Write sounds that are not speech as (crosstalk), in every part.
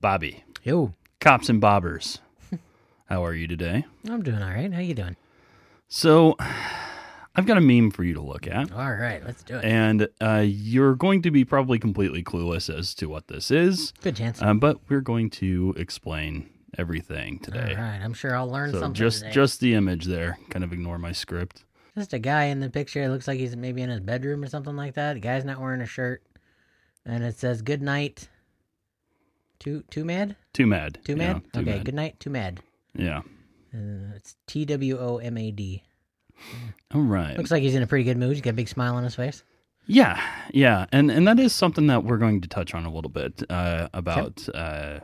Bobby, Yo, cops and bobbers. (laughs) How are you today? I'm doing all right. How you doing? So, (sighs) I've got a meme for you to look at, All right, let's do it. and uh, you're going to be probably completely clueless as to what this is, Good chance. um, but we're going to explain everything today. right, I'm sure I'll learn So something just today. just the image there. Kind of ignore my script. Just a guy in the picture. It looks like he's maybe in his bedroom or something like that. The guy's not wearing a shirt, and it says "Good night." Too too mad? Too mad. Too Yeah, mad? too okay. mad. Good night. Too mad. Yeah. Uh, it's T W O M A D. All right. Looks like he's in a pretty good mood. He's got a big smile on his face. Yeah, yeah, and and that is something that we're going to touch on a little bit uh, about uh,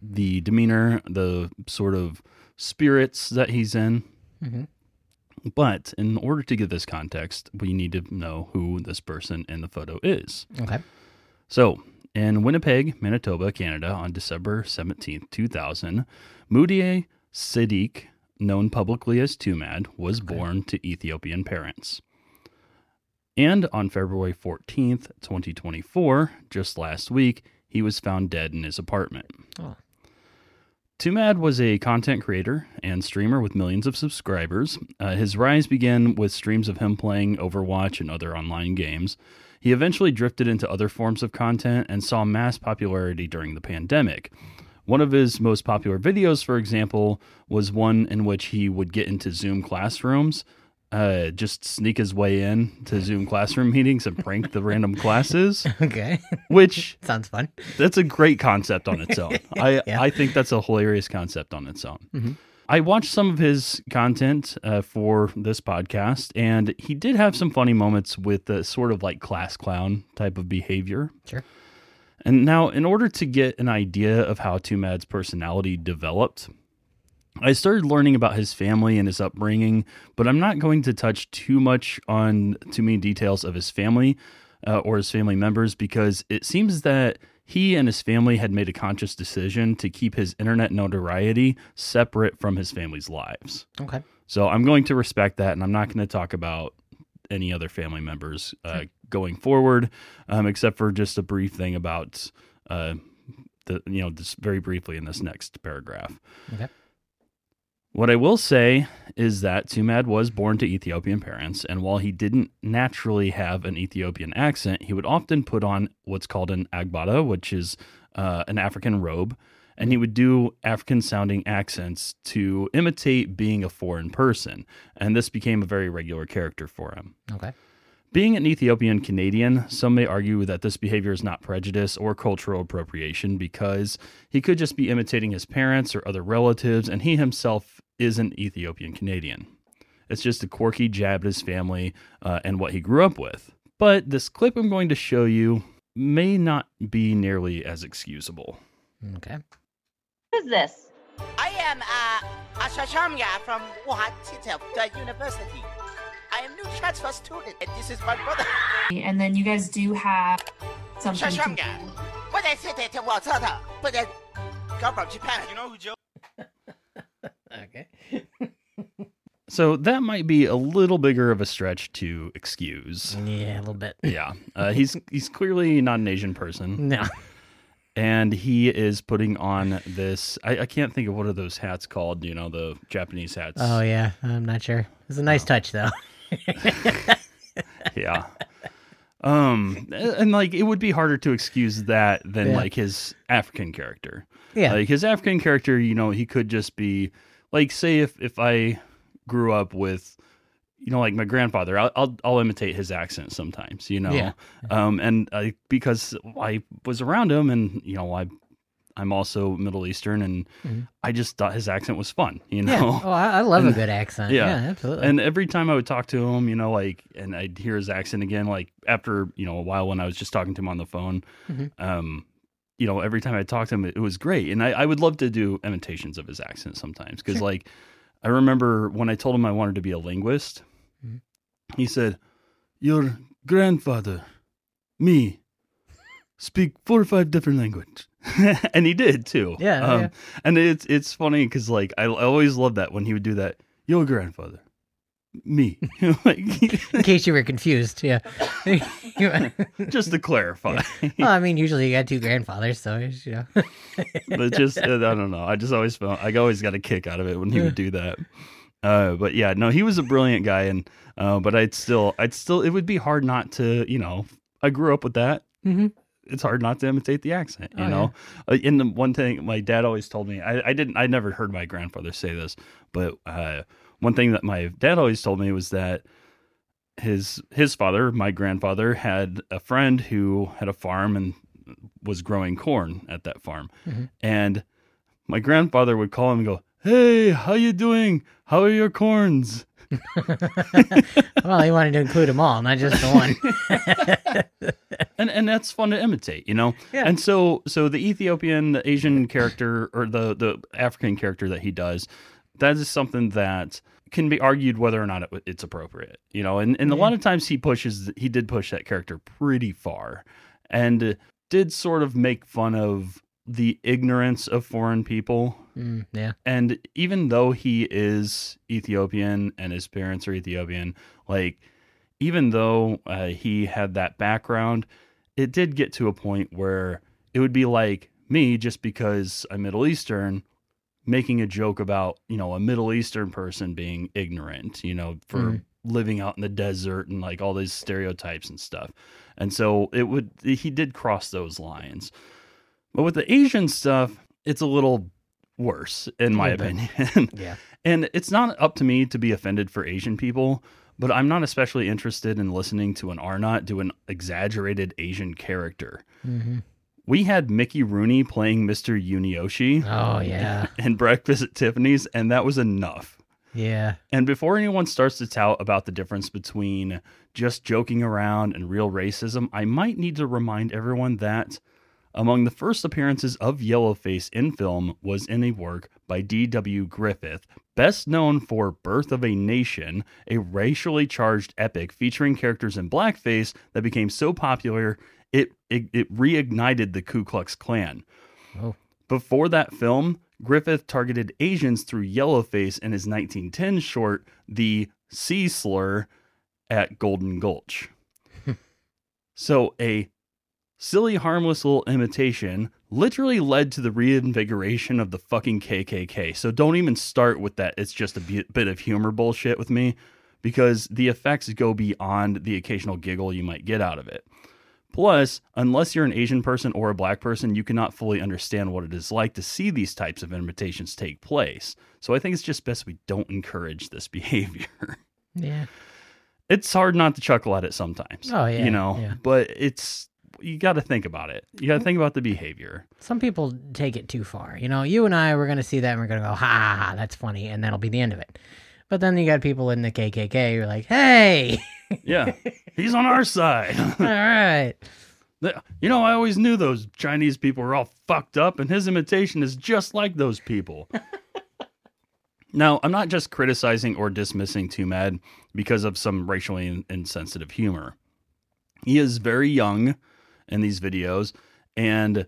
the demeanor, the sort of spirits that he's in. Mhm. But in order to give this context, we need to know who this person in the photo is. Okay. So, in Winnipeg, Manitoba, Canada, on December 17th, 2000, Muudea Sedik, known publicly as TwoMad, was born to Ethiopian parents. And on February 14th, 2024, just last week, he was found dead in his apartment. Oh. TwoMad was a content creator and streamer with millions of subscribers. Uh, his rise began with streams of him playing Overwatch and other online games. He eventually drifted into other forms of content and saw mass popularity during the pandemic. One of his most popular videos, for example, was one in which he would get into Zoom classrooms, uh, just sneak his way in to Zoom classroom (laughs) meetings and prank the random classes, (laughs) Okay. which (laughs) Sounds fun. that's a great concept on its own. I, Yeah. I think that's a hilarious concept on its own. Mhm. I watched some of his content uh, for this podcast, and he did have some funny moments with the sort of like class clown type of behavior. Sure. And now, in order to get an idea of how TwoMad's personality developed, I started learning about his family and his upbringing, but I'm not going to touch too much on too many details of his family uh, or his family members because it seems that he and his family had made a conscious decision to keep his internet notoriety separate from his family's lives. Okay. So I'm going to respect that, and I'm not going to talk about any other family members uh, going forward, um, except for just a brief thing about uh, the you know just very briefly in this next paragraph. Okay. What I will say is that TwoMad was born to Ethiopian parents, and while he didn't naturally have an Ethiopian accent, he would often put on what's called an agbada, which is uh, an African robe, and he would do African sounding accents to imitate being a foreign person. And this became a very regular character for him. Okay. Being an Ethiopian Canadian, some may argue that this behavior is not prejudice or cultural appropriation because he could just be imitating his parents or other relatives, and he himself isn't Ethiopian Canadian. It's just a quirky jab at his family uh, and what he grew up with. But this clip I'm going to show you may not be nearly as excusable. Okay. Who's this? I am uh, Ashashamya from Wuhan Tsinghua University. I am new transfer student, and this is my brother. (laughs) And then you guys do have something. Shashamga. To... But I said that to I come from Japan. You know who Joe? Okay. (laughs) So that might be a little bigger of a stretch to excuse. Yeah, a little bit. (laughs) Yeah, uh, he's he's clearly not an Asian person. No. and he is putting on this I, I can't think of what are those hats called you know the japanese hats Oh yeah, I'm not sure. It's a nice touch though. (laughs) yeah um and like it would be harder to excuse that than Yeah. like his african character Yeah. like his african character you know he could just be like say if if i grew up with you know like my grandfather i'll i'll, I'll imitate his accent sometimes you know Yeah. um and I, because i was around him and you know i i'm also middle eastern and Mhm. i just thought his accent was fun you yeah. know Oh, I, I love a good accent. yeah. Yeah, absolutely. and every time I would talk to him, you know, like, and I'd hear his accent again, like after, you know, a while when I was just talking to him on the phone, Mhm. um, you know, every time I talked to him, it, it was great. And I, I would love to do imitations of his accent sometimes. Cause Sure. like, I remember when I told him I wanted to be a linguist, Mhm. he said, your grandfather, me, speak four or five different languages. (laughs) and he did too. Yeah, Um, yeah. And it's, it's funny cause like, I, I always loved that when he would do that. Your grandfather, me. (laughs) In case you were confused, yeah. (laughs) just to clarify. well I mean, usually you got two grandfathers, so you know. (laughs) but just uh, I don't know. I just always felt I always got a kick out of it when he would do that. Uh, but yeah, no, he was a brilliant guy, and uh, but I'd still, I'd still, it would be hard not to, you know, I grew up with that. hmm It's hard not to imitate the accent, you Oh, know. Uh, and the one thing my dad always told me, I, I didn't, I never heard my grandfather say this, but uh, one thing that my dad always told me was that his his father, my grandfather, had a friend who had a farm and was growing corn at that farm, Mhm. and my grandfather would call him and go, "Hey, how you doing? How are your corns?" (laughs) well, he wanted to include them all, not just the one. (laughs) and and that's fun to imitate, you know. Yeah. And so so the Ethiopian, the Asian character, or the the African character that he does, that is something that can be argued whether or not it, it's appropriate, you know. And and a lot of times he pushes, he did push that character pretty far, and did sort of make fun of the ignorance of foreign people Mm, yeah. and even though he is Ethiopian and his parents are Ethiopian, like even though uh, he had that background, it did get to a point where it would be like me just because I'm Middle Eastern making a joke about, you know, a Middle Eastern person being ignorant, you know, for Mhm. living out in the desert and like all these stereotypes and stuff. And so it would he did cross those lines. But with the Asian stuff, it's a little worse in my opinion. (laughs) Yeah. and it's not up to me to be offended for Asian people, but I'm not especially interested in listening to an Arnott do an exaggerated Asian character. hmm We had Mickey Rooney playing Mr. Yunioshi Oh, yeah. (laughs) in Breakfast at Tiffany's, and that was enough. Yeah. And before anyone starts to tout about the difference between just joking around and real racism, I might need to remind everyone that among the first appearances of Yellowface in film was in a work by D.W. Griffith, best known for Birth of a Nation, a racially charged epic featuring characters in blackface that became so popular it, it, it reignited the Ku Klux Klan. Oh. Before that film, Griffith targeted Asians through yellowface in his 1910 short, The Sea Slur at Golden Gulch. (laughs) so, a silly, harmless little imitation literally led to the reinvigoration of the fucking KKK. So, don't even start with that. It's just a bit of humor bullshit with me because the effects go beyond the occasional giggle you might get out of it. Plus, unless you're an Asian person or a black person, you cannot fully understand what it is like to see these types of invitations take place. So I think it's just best we don't encourage this (laughs) behavior. Yeah. it's hard not to chuckle at it sometimes. Oh, yeah, You know, yeah. but it's you got to think about it. You got to mm. think about the behavior. Some people take it too far. You know, you and I, we're going to see that and we're going to go, ha, ha, ha, that's funny. And that'll be the end of it. But then you got people in the KKK who are like, hey, (laughs) Yeah. He's on our side. (laughs) all right. You know, I always knew those Chinese people were all fucked up, and his imitation is just like those people. (laughs) now, I'm not just criticizing or dismissing TwoMad because of some racially in- insensitive humor. He is very young in these videos, and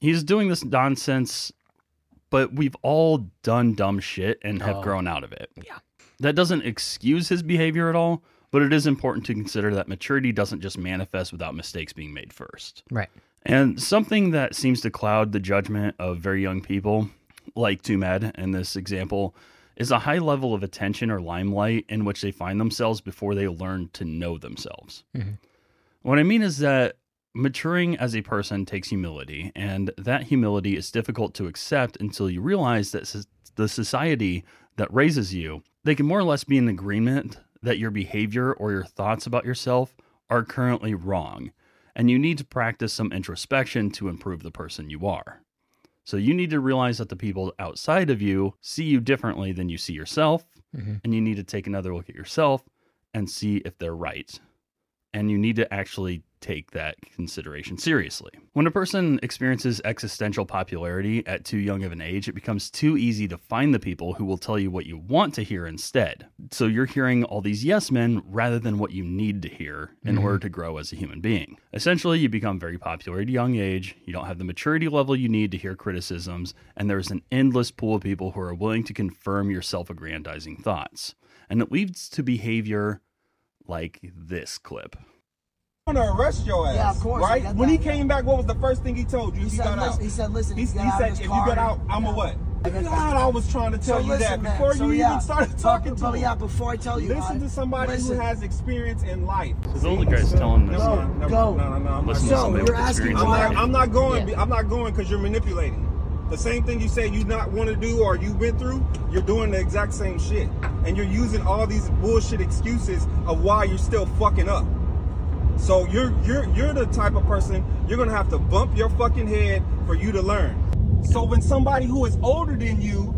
he's doing this nonsense, but we've all done dumb shit and have Oh. grown out of it. Yeah. That doesn't excuse his behavior at all, but it is important to consider that maturity doesn't just manifest without mistakes being made first. Right. And something that seems to cloud the judgment of very young people, like TwoMad in this example, is a high level of attention or limelight in which they find themselves before they learn to know themselves. Mhm. What I mean is that maturing as a person takes humility, and that humility is difficult to accept until you realize that the society that raises you, they can more or less be in agreement that your behavior or your thoughts about yourself are currently wrong, and you need to practice some introspection to improve the person you are. So you need to realize that the people outside of you see you differently than you see yourself, Mhm. and you need to take another look at yourself and see if they're right. And you need to actually take that consideration seriously. When a person experiences existential popularity at too young of an age, it becomes too easy to find the people who will tell you what you want to hear instead. So you're hearing all these yes men rather than what you need to hear in Mhm. order to grow as a human being. Essentially, you become very popular at a young age, you don't have the maturity level you need to hear criticisms, and there's an endless pool of people who are willing to confirm your self aggrandizing thoughts. and it leads to behavior like this clip. To arrest your ass. Yeah, of course, Right? When he came back, what was the first thing he told you? He if you said, got listen, out. he said, listen, He, if you he get out said, if car, you get out, I'm yeah. a what? I You get know that. I was trying to tell So you listen, that man, before so you yeah, even started but- talking to me. yeah, before I tell you, Listen I- to somebody listen. who has experience in life. Those older guys telling this. No, Go, no, go. no, no, no. I'm Listen not So, going. somebody you're asking. I'm not, I'm not going. I'm not going because you're manipulating. The same thing you say you not want to do or you went through, you're doing the exact same shit, and you're using all these bullshit excuses of why you're still fucking up. So you're you're you're the type of person you're gonna have to bump your fucking head for you to learn. So when somebody who is older than you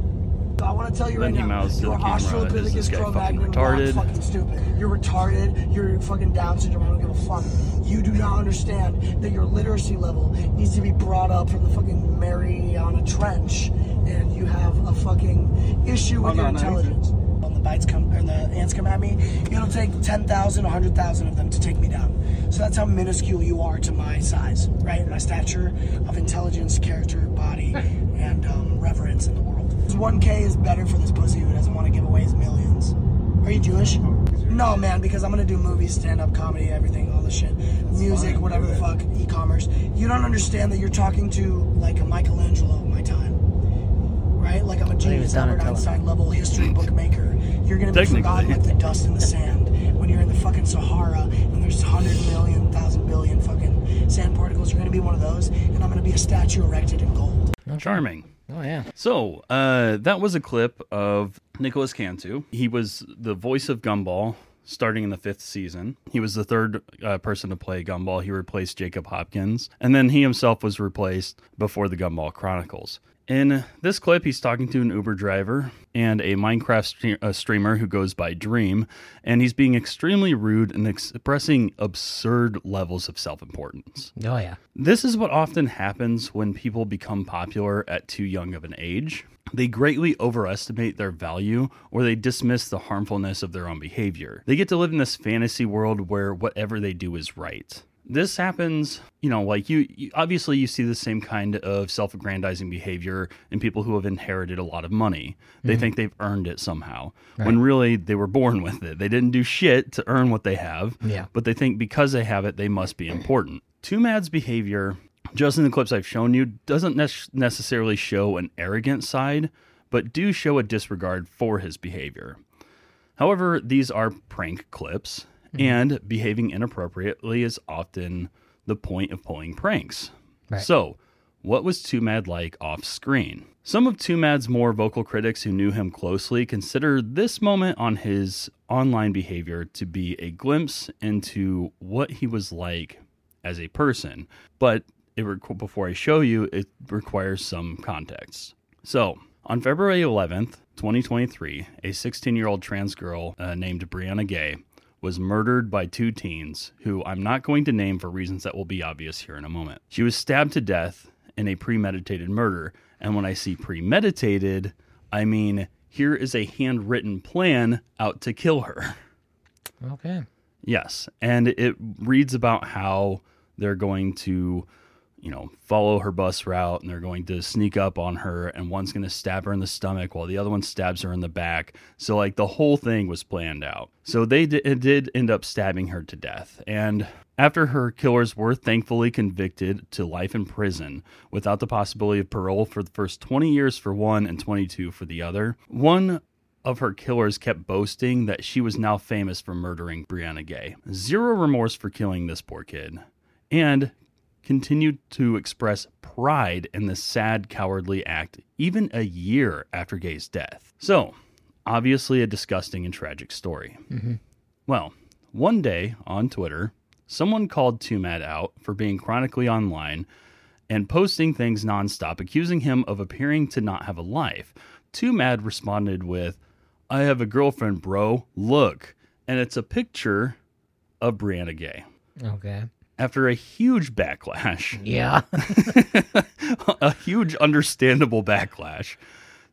I want to tell you right now, mouths you're the camera, Australopithecus is this guy fucking Cro-Magnon retarded? Fucking stupid. You're retarded. You're fucking Down syndrome. I don't give a fuck. You do not understand that your literacy level needs to be brought up from the fucking Mariana Trench, and you have a fucking issue with Oh, no, your no, intelligence. When the bites come or the ants come at me, it'll take 10,000, 100,000 of them to take me down. So that's how minuscule you are to my size, right? My stature of intelligence, character, body, (laughs) and um, reverence in the world. 1K is better for this pussy who doesn't want to give away his millions. Are you Jewish? No, man, because I'm gonna do movies, stand up comedy, everything, all the shit. Music, whatever the fuck, e commerce. You don't understand that you're talking to like a Michelangelo of my time. Right? Like I'm a he genius, was Albert Einstein level history (laughs) bookmaker. You're gonna be Technically. forgotten like the dust in the sand when you're in the fucking Sahara and there's hundred million, thousand billion 1,000 fucking sand particles. You're gonna be one of those, and I'm gonna be a statue erected in gold. Charming. Oh yeah. So, uh, that was a clip of Nicholas Cantu. He was the voice of Gumball starting in the fifth season. He was the third uh, person to play Gumball. He replaced Jacob Hopkins. And then he himself was replaced before the Gumball Chronicles. In this clip, he's talking to an Uber driver and a Minecraft stre- uh, streamer who goes by Dream, and he's being extremely rude and expressing absurd levels of self importance. Oh yeah. This is what often happens when people become popular at too young of an age. They greatly overestimate their value or they dismiss the harmfulness of their own behavior. They get to live in this fantasy world where whatever they do is right. This happens, you know, like you, you obviously you see the same kind of self-aggrandizing behavior in people who have inherited a lot of money. They mm-hmm. think they've earned it somehow, when really they were born with it. They didn't do shit to earn what they have Yeah. but they think because they have it, they must be important. TwoMad's behavior, just in the clips I've shown you, doesn't nec- necessarily show an arrogant side, but do show a disregard for his behavior. However, these are prank clips, and behaving inappropriately is often the point of pulling pranks. Right. So, what was TwoMad like off screen? Some of TwoMad's more vocal critics who knew him closely consider this moment on his online behavior to be a glimpse into what he was like as a person. But it requ- before I show you, it requires some context. So, on February 11th, 2023, a 16 year old trans girl uh, named Brianna Ghey was murdered by two teens who I'm not going to name for reasons that will be obvious here in a moment. She was stabbed to death in a premeditated murder. And when I see premeditated, I mean here is a handwritten plan out to kill her. Okay. Yes, and it reads about how they're going to, you know, follow her bus route and they're going to sneak up on her and one's going to stab her in the stomach while the other one stabs her in the back. So like the whole thing was planned out. So they did, did end up stabbing her to death. And after her killers were thankfully convicted to life in prison without the possibility of parole for the first 20 years for one and 22 for the other, one of her killers kept boasting that she was now famous for murdering Brianna Ghey. Zero remorse for killing this poor kid, and continued to express pride in the sad, cowardly act even a year after Ghey's death. So, obviously, a disgusting and tragic story. Mm-hmm. Well, one day on Twitter, someone called TwoMad out for being chronically online and posting things nonstop, accusing him of appearing to not have a life. TwoMad responded with, I have a girlfriend, bro. Look. And it's a picture of Brianna Ghey. Okay. After a huge backlash, Yeah. (laughs) a huge understandable backlash,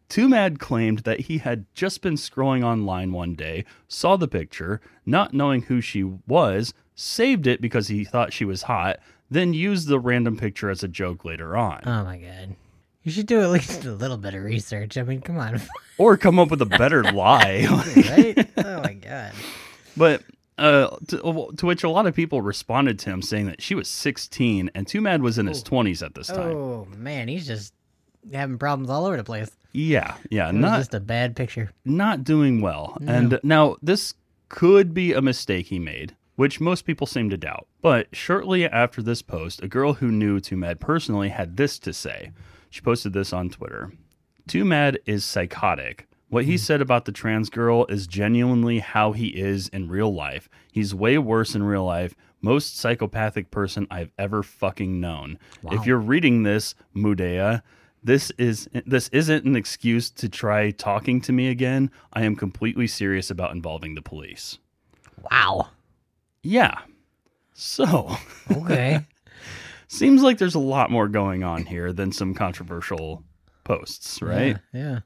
TwoMad claimed that he had just been scrolling online one day, saw the picture, not knowing who she was, saved it because he thought she was hot, then used the random picture as a joke later on. oh my god. You should do at least a little bit of research. I mean, come on, or come up with a better (laughs) lie. right? Oh my god. But uh, to, to which a lot of people responded to him saying that she was 16 and TwoMad was in his 20s at this time. Oh man, he's just having problems all over the place. Yeah, yeah, It not just a bad picture. not doing well. No. And now this could be a mistake he made, which most people seem to doubt. But shortly after this post, a girl who knew TwoMad personally had this to say. She posted this on Twitter. TwoMad is psychotic. What he hmm. said about the trans girl is genuinely how he is in real life. He's way worse in real life. Most psychopathic person I've ever fucking known. If you're reading this, Muudea, this is this isn't an excuse to try talking to me again. I am completely serious about involving the police. Wow. Yeah. So, (laughs) Okay. seems like there's a lot more going on here than some controversial posts, right? Yeah. yeah.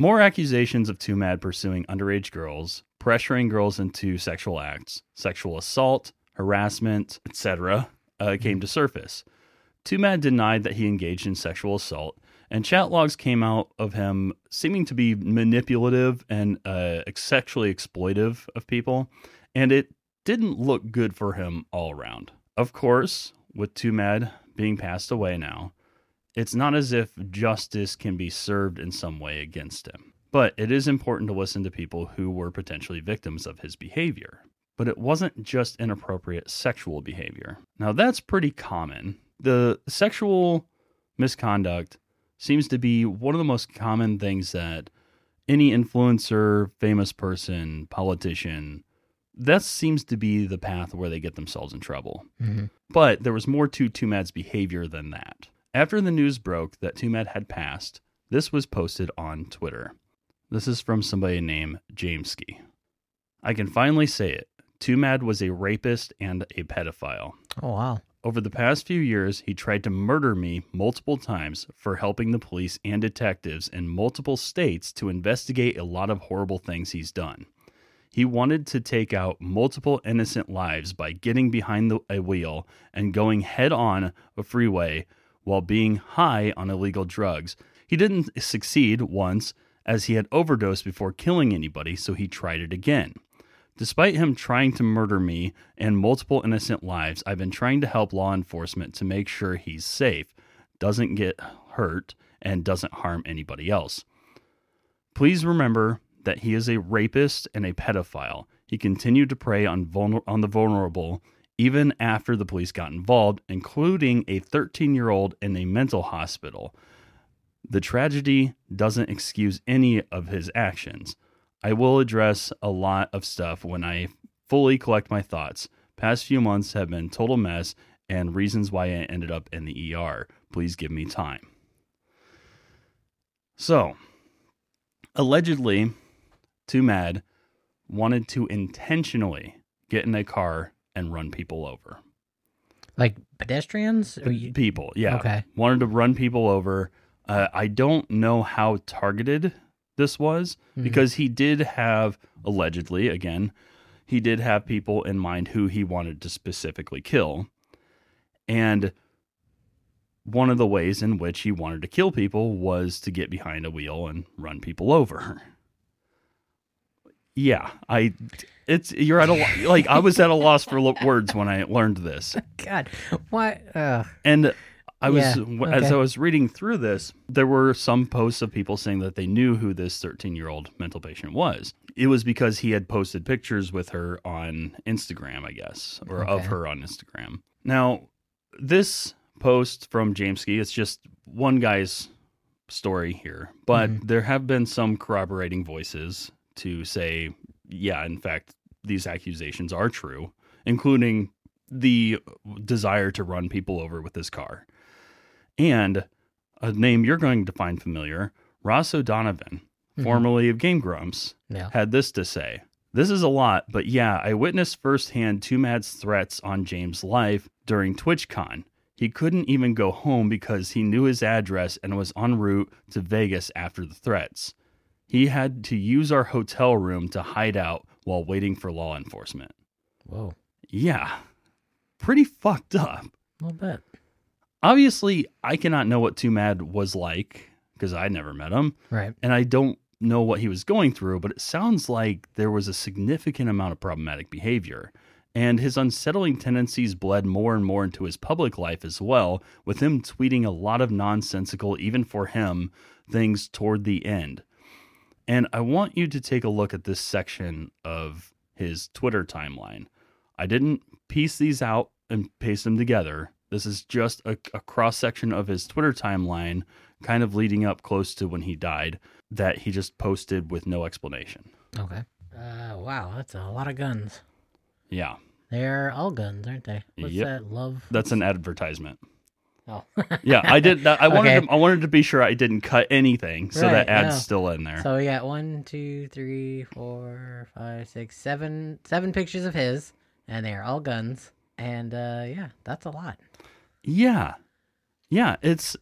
More accusations of TwoMad pursuing underage girls, pressuring girls into sexual acts, sexual assault, harassment, etc., uh, came to surface. TwoMad denied that he engaged in sexual assault, and chat logs came out of him seeming to be manipulative and uh, sexually exploitive of people, and it didn't look good for him all around. Of course, with TwoMad being passed away now, it's not as if justice can be served in some way against him. But it is important to listen to people who were potentially victims of his behavior. But it wasn't just inappropriate sexual behavior. Now, that's pretty common. The sexual misconduct seems to be one of the most common things that any influencer, famous person, politician, that seems to be the path where they get themselves in trouble. Mhm. But there was more to TwoMad's behavior than that. After the news broke that TwoMad had passed, this was posted on Twitter. This is from somebody named Jameskii. I can finally say it. TwoMad was a rapist and a pedophile. Oh wow. Over the past few years, he tried to murder me multiple times for helping the police and detectives in multiple states to investigate a lot of horrible things he's done. He wanted to take out multiple innocent lives by getting behind the, a wheel and going head on a freeway while being high on illegal drugs. He didn't succeed once, as he had overdosed before killing anybody, so he tried it again. Despite him trying to murder me and multiple innocent lives, I've been trying to help law enforcement to make sure he's safe, doesn't get hurt, and doesn't harm anybody else. Please remember that he is a rapist and a pedophile. He continued to prey on, vulner- on the vulnerable even after the police got involved, including a 13 year old in a mental hospital. The tragedy doesn't excuse any of his actions. I will address a lot of stuff when I fully collect my thoughts. Past few months have been total mess and reasons why I ended up in the ER. Please give me time. So, allegedly, TwoMad wanted to intentionally get in a car and run people over. Like pedestrians? Or you- People, yeah. Okay. Wanted to run people over. Uh, I don't know how targeted this was Mhm. because he did have, allegedly, again, he did have people in mind who he wanted to specifically kill. And one of the ways in which he wanted to kill people was to get behind a wheel and run people over. Yeah, I it's you're at a like I was at a loss for lo- words when I learned this. (laughs) God, what? Uh, And I was Yeah, w- as. I was reading through this, there were some posts of people saying that they knew who this 13-year-old mental patient was. It was because he had posted pictures with her on Instagram, I guess, or of her on Instagram. Now, this post from Jameskii, it's just one guy's story here, but Mhm. there have been some corroborating voices to say, yeah, in fact, these accusations are true, including the desire to run people over with his car. And a name you're going to find familiar, Ross O'Donovan, Mhm. formerly of Game Grumps, no. had this to say. This is a lot, but yeah, I witnessed firsthand TwoMad's threats on James' life during TwitchCon. He couldn't even go home because he knew his address and was en route to Vegas after the threats. He had to use our hotel room to hide out while waiting for law enforcement. Whoa. Yeah, pretty fucked up. A little bit. obviously, I cannot know what TwoMad was like because I never met him, Right. and I don't know what he was going through. But it sounds like there was a significant amount of problematic behavior. And his unsettling tendencies bled more and more into his public life as well, with him tweeting a lot of nonsensical, even for him, things toward the end. And I want you to take a look at this section of his Twitter timeline. I didn't piece these out and paste them together. This is just a, a cross section of his Twitter timeline, kind of leading up close to when he died, that he just posted with no explanation. Okay. Uh, wow, that's a lot of guns. Yeah, They're all guns, aren't they? What's Yep. that? Love. that's an advertisement. Oh. Yeah, I did. I wanted. Okay. To, I wanted to be sure I didn't cut anything, so Right, that ad's yeah. still in there. So we got one, two, three, four, five, six, seven, seven pictures of his, and they are all guns. And uh, yeah, that's a lot. Yeah. Yeah, it's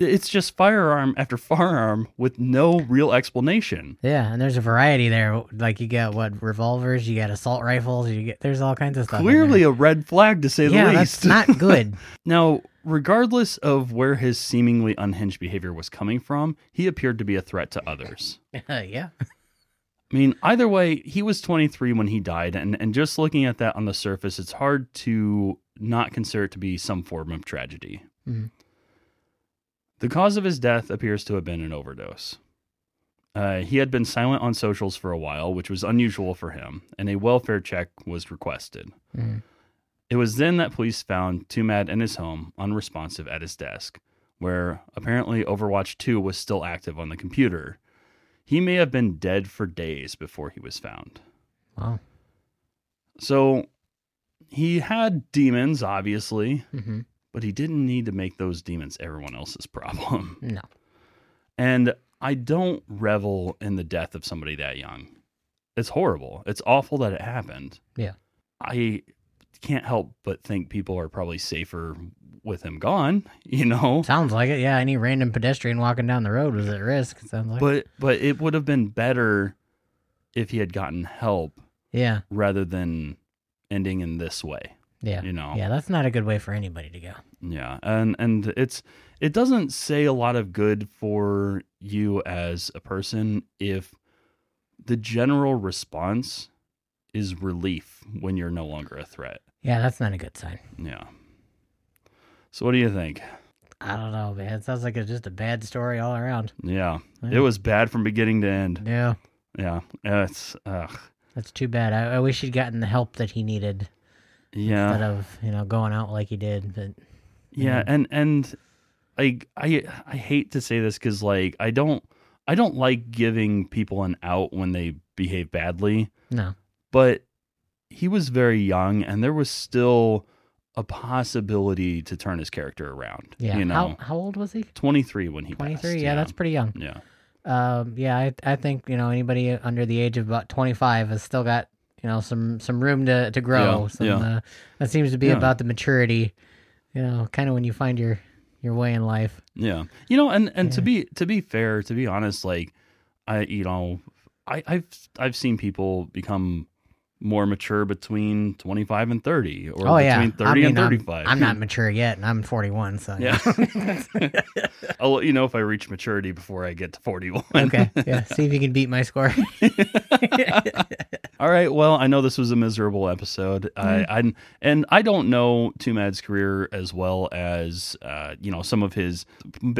it's just firearm after firearm with no real explanation. Yeah, and there's a variety there. Like you got what revolvers, you got assault rifles, you get there's all kinds of stuff. Clearly a red flag to say yeah, the least. that's not (laughs) good. now, regardless of where his seemingly unhinged behavior was coming from, he appeared to be a threat to others. (laughs) yeah, I mean, either way, he was 23 when he died, and, and just looking at that on the surface, it's hard to not consider it to be some form of tragedy. Mhm. The cause of his death appears to have been an overdose. Uh, he had been silent on socials for a while, which was unusual for him, and a welfare check was requested. Mhm. It was then that police found TwoMad in his home, unresponsive at his desk, where apparently Overwatch 2 was still active on the computer. He may have been dead for days before he was found. wow. So he had demons, obviously, hmm but he didn't need to make those demons everyone else's (laughs) problem. No. And I don't revel in the death of somebody that young. It's horrible. It's awful that it happened. Yeah. I can't help but think people are probably safer with him gone, (laughs) you know? Sounds like it. Yeah, any random pedestrian walking down the road was at risk. Sounds like. But but it would have been better if he had gotten help yeah, rather than ending in this way, yeah, you know. yeah. That's not a good way for anybody to go. Yeah, and and it's it doesn't say a lot of good for you as a person if the general response is relief when you're no longer a threat. Yeah, that's not a good sign. Yeah. So what do you think? I don't know, man. It sounds like it's just a bad story all around. Yeah, Yeah. it was bad from beginning to end. Yeah, Yeah, it's ugh. that's too bad. I, I wish he'd gotten the help that he needed Yeah, instead of you know going out like he did. But Yeah, and and I I I hate to say this because like I don't I don't like giving people an out when they behave badly, no, but he was very young, and there was still a possibility to turn his character around. yeah. you know, how how old was he? twenty three when he Twenty three. Yeah, that's pretty young. yeah, Um, yeah, I I think you know anybody under the age of about twenty five has still got you know some some room to to grow. Yeah, some, yeah. Uh, that seems to be Yeah. about the maturity. You know, kind of when you find your your way in life. yeah. You know, and and to be to be fair, to be honest, like I you know I I've I've seen people become more mature between 25 and 30 or oh yeah, between 30 I mean, and I'm- 35 I'm, not mature yet, and I'm forty one. So Yeah. (laughs) I'll let you know if I reach maturity before I get to 41. okay, (laughs) yeah. See if you can beat my score. (laughs) All right. Well, I know this was a miserable episode. I, I and I don't know TwoMad's career as well as uh, you know some of his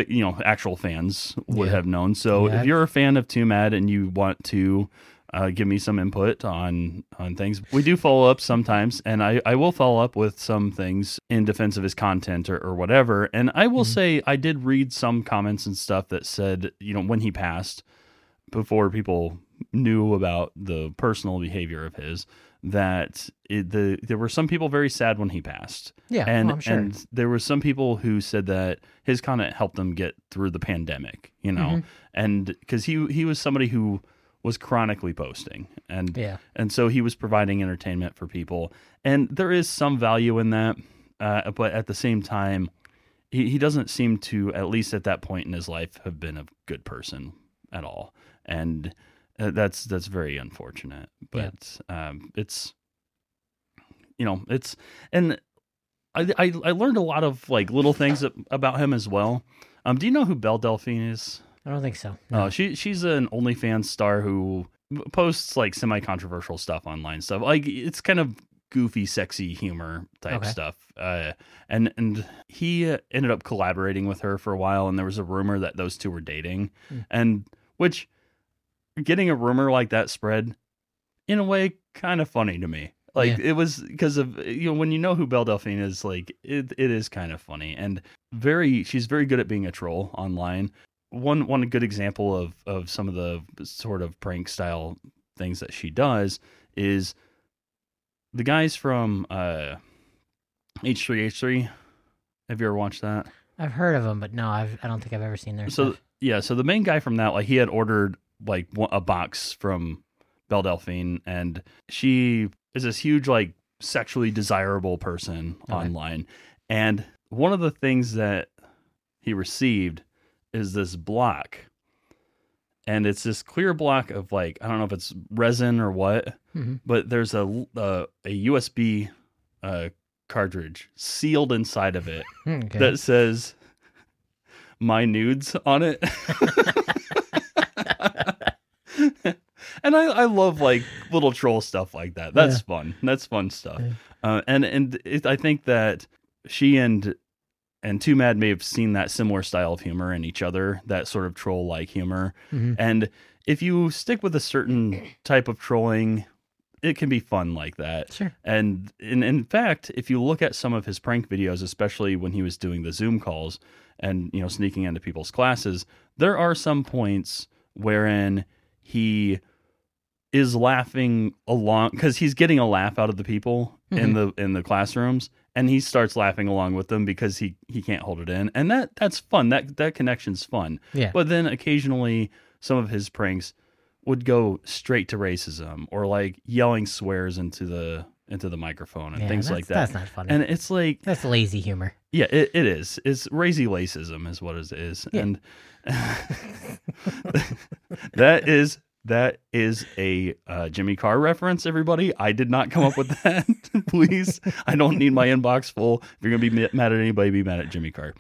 you know actual fans would Yeah. have known. So Yeah. if you're a fan of TwoMad and you want to uh, give me some input on on things, we do follow up sometimes, and I I will follow up with some things in defense of his content or, or whatever. And I will say I did read some comments and stuff that said you know when he passed before people knew about the personal behavior of his that it, the there were some people very sad when he passed yeah, and oh, I'm sure. and there were some people who said that his content helped them get through the pandemic you know Mm-hmm. and because he he was somebody who was chronically posting and yeah, and so he was providing entertainment for people and there is some value in that uh, but at the same time he, he doesn't seem to at least at that point in his life have been a good person at all and uh, that's that's very unfortunate Yeah. but um it's you know it's and I, I I learned a lot of like little things about him as well. Um, do you know who Belle Delphine is? I don't think so. Uh, she she's an OnlyFans star who posts like semi controversial stuff online stuff. Like it's kind of goofy, sexy humor type Okay. stuff. Uh, and and he ended up collaborating with her for a while, and there was a rumor that those two were dating, Hmm. and which getting a rumor like that spread in a way kind of funny to me. Like it was because of you know when you know who Belle Delphine is, like it it is kind of funny and very she's very good at being a troll online one one good example of of some of the sort of prank style things that she does is the guys from uh H3H3 have you ever watched that? I've heard of them, but no, I've, I don't think I've ever seen their So stuff. yeah, so the main guy from that like he had ordered like a box from Belle Delphine and she is this huge like sexually desirable person Okay. online and one of the things that he received is this block and it's this clear block of like I don't know if it's resin or what Mhm. but there's a uh, a USB uh, cartridge sealed inside of it (laughs) Okay. that says my nudes on it. (laughs) and I, I love like little troll stuff like that. That's Yeah. fun. That's fun stuff. Yeah. Uh, and and it, I think that she and and TwoMad may have seen that similar style of humor in each other, that sort of troll like humor. Mhm. And if you stick with a certain type of trolling, it can be fun like that. Sure. And in, in fact, if you look at some of his prank videos, especially when he was doing the Zoom calls and you know sneaking into people's classes, there are some points wherein he is laughing along because he's getting a laugh out of the people in mm-hmm. the in the classrooms and he starts laughing along with them because he he can't hold it in and that that's fun that that connection's fun Yeah. but then occasionally some of his pranks would go straight to racism or like yelling swears into the into the microphone and Yeah, things like that. that's not funny. And it's like That's lazy humor. yeah, it, it is. It's racy racism is what it is. Yeah. And (laughs) (laughs) that is that is a uh, Jimmy Carr reference, everybody. I did not come up with that. (laughs) Please, I don't need my inbox full. If you're gonna be mad at anybody, be mad at Jimmy Carr.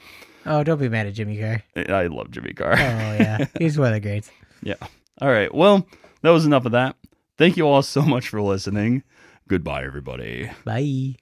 Oh, don't be mad at Jimmy Carr. I love Jimmy Carr. Oh yeah, (laughs) he's one of the greats. Yeah. All right. Well, that was enough of that. Thank you all so much for listening. Goodbye, everybody. Bye.